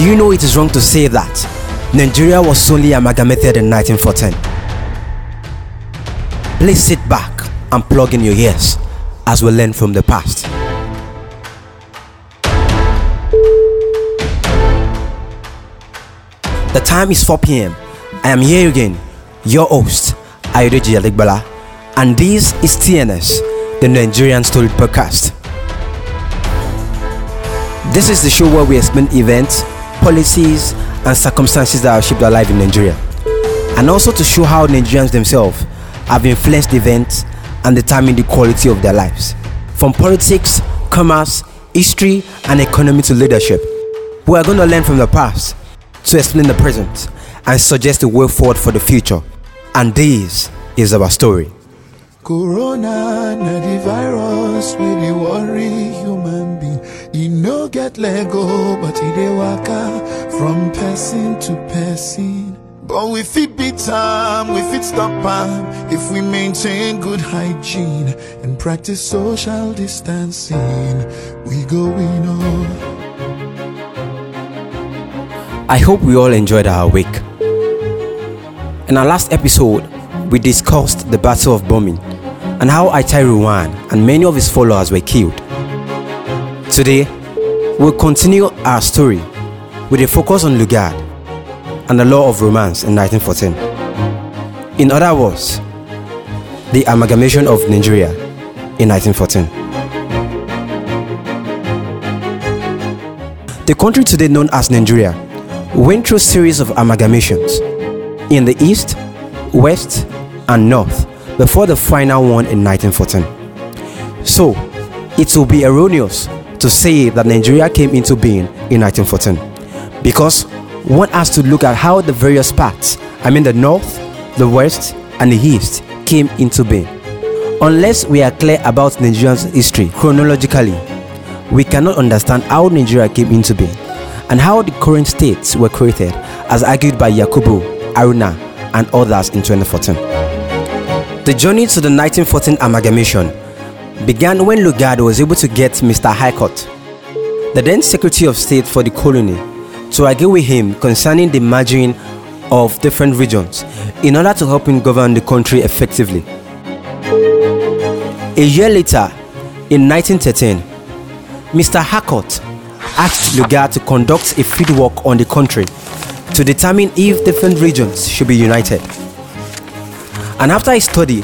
Do you know it is wrong to say that Nigeria was solely amalgamated in 1914? Please sit back and plug in your ears as we learn from the past. The time is 4 pm. I am here again, your host, Ayodeji Alegbala, and this is TNS, the Nigerian Story Podcast. This is the show where we explain events, policies, and circumstances that have shaped our life in Nigeria, and also to show how Nigerians themselves have influenced events and determined the quality of their lives. From politics, commerce, history, and economy to leadership, we are going to learn from the past to explain the present and suggest a way forward for the future. And this is our story. Corona na the virus dey worry human. E no get lego but e dey waka from person to person. But we fit beat time, we fit stop am if we maintain good hygiene and practice social distancing. We go win oh. I hope we all enjoyed our week. In our last episode, we discussed the Battle of Burmi and how Attahiru and many of his followers were killed. Today, we'll continue our story with a focus on Lugard and the law of romance in 1914. In other words, the amalgamation of Nigeria in 1914. The country today known as Nigeria went through a series of amalgamations in the east, west, and north before the final one in 1914. So, it will be erroneous to say that Nigeria came into being in 1914 because one has to look at how the various parts, I mean the north, the west, and the east, came into being. Unless we are clear about Nigeria's history chronologically, we cannot understand how Nigeria came into being and how the current states were created as argued by Yakubu, Aruna, and others in 2014. The journey to the 1914 amalgamation began when Lugard was able to get Mr. Harcourt, the then Secretary of State for the colony, to argue with him concerning the merging of different regions in order to help him govern the country effectively. A year later, in 1913, Mr. Harcourt asked Lugard to conduct a field work on the country to determine if different regions should be united. And after his study,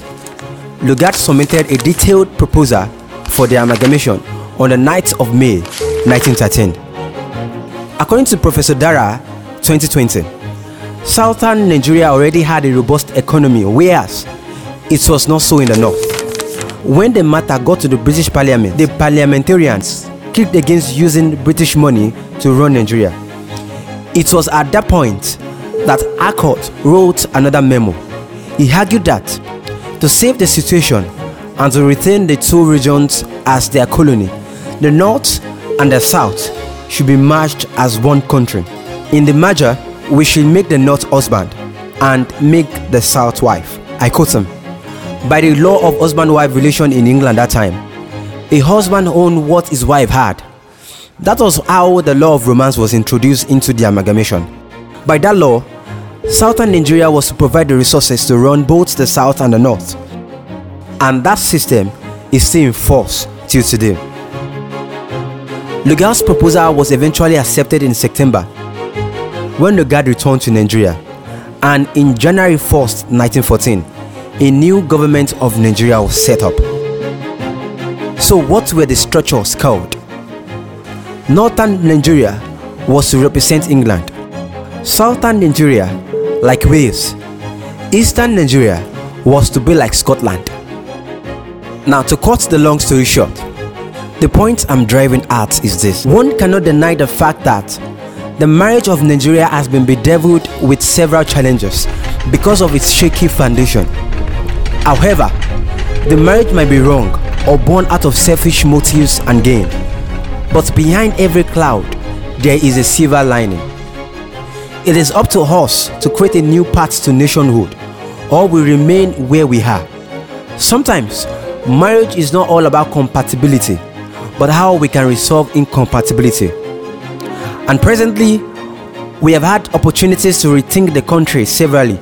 Lugard submitted a detailed proposal for the amalgamation on the 9th of May 1913. According to Professor Dara, 2020, southern Nigeria already had a robust economy, whereas it was not so in the north. When the matter got to the British Parliament, the parliamentarians kicked against using British money to run Nigeria. It was at that point that Harcourt wrote another memo. He argued that to save the situation and to retain the two regions as their colony, the North and the South should be merged as one country. In the merger, we should make the North husband and make the South wife. I quote him. By the law of husband wife relation in England at that time, a husband owned what his wife had. That was how the law of romance was introduced into the amalgamation. By that law, southern Nigeria was to provide the resources to run both the south and the north. And that system is still in force till today. Lugard's proposal was eventually accepted in September when Lugard returned to Nigeria. And in January 1st, 1914, a new government of Nigeria was set up. So, what were the structures called? Northern Nigeria was to represent England, Southern Nigeria, like Wales, Eastern Nigeria was to be like Scotland. Now, to cut the long story short, the point I'm driving at is this one cannot deny the fact that the marriage of Nigeria has been bedeviled with several challenges because of its shaky foundation. However, the marriage might be wrong or born out of selfish motives and gain. But behind every cloud, there is a silver lining. It is up to us to create a new path to nationhood, or we remain where we are. Sometimes, marriage is not all about compatibility, but how we can resolve incompatibility. And presently, We have had opportunities to rethink the country severally,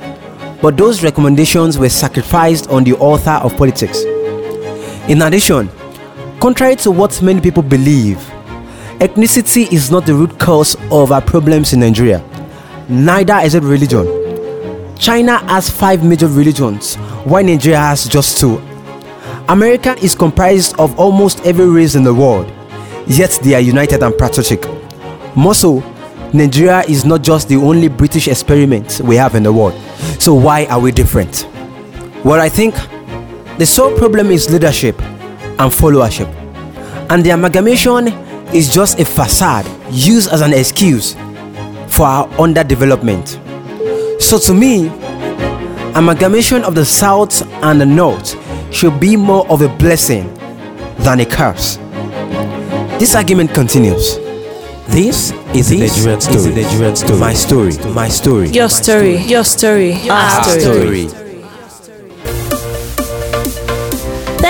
but those recommendations were sacrificed on the altar of politics. In addition, contrary to what many people believe, ethnicity is not the root cause of our problems in Nigeria. Neither is it religion. China has five major religions, while Nigeria has just two. America is comprised of almost every race in the world, yet they are united and patriotic. More so, Nigeria is not just the only British experiment we have in the world. So, why are we different? Well, I think the sole problem is leadership and followership, and the amalgamation is just a facade used as an excuse for our underdevelopment. So, to me, amalgamation of the South and the North should be more of a blessing than a curse. This argument continues. This is the Nigerian story. the Nigerian story. My story. My story. Your story, your story, our Our story. story.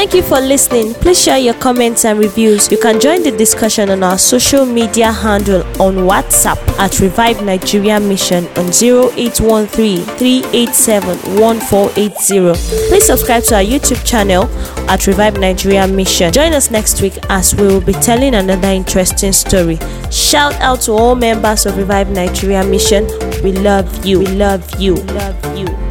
Thank you for listening. Please share your comments and reviews. You can join the discussion on our social media handle on WhatsApp at Revive Nigeria Mission on 0813 387 1480. Please subscribe to our YouTube channel at Revive Nigeria Mission. Join us next week as we will be telling another interesting story. Shout out to all members of Revive Nigeria Mission. We love you. We love you. We love you.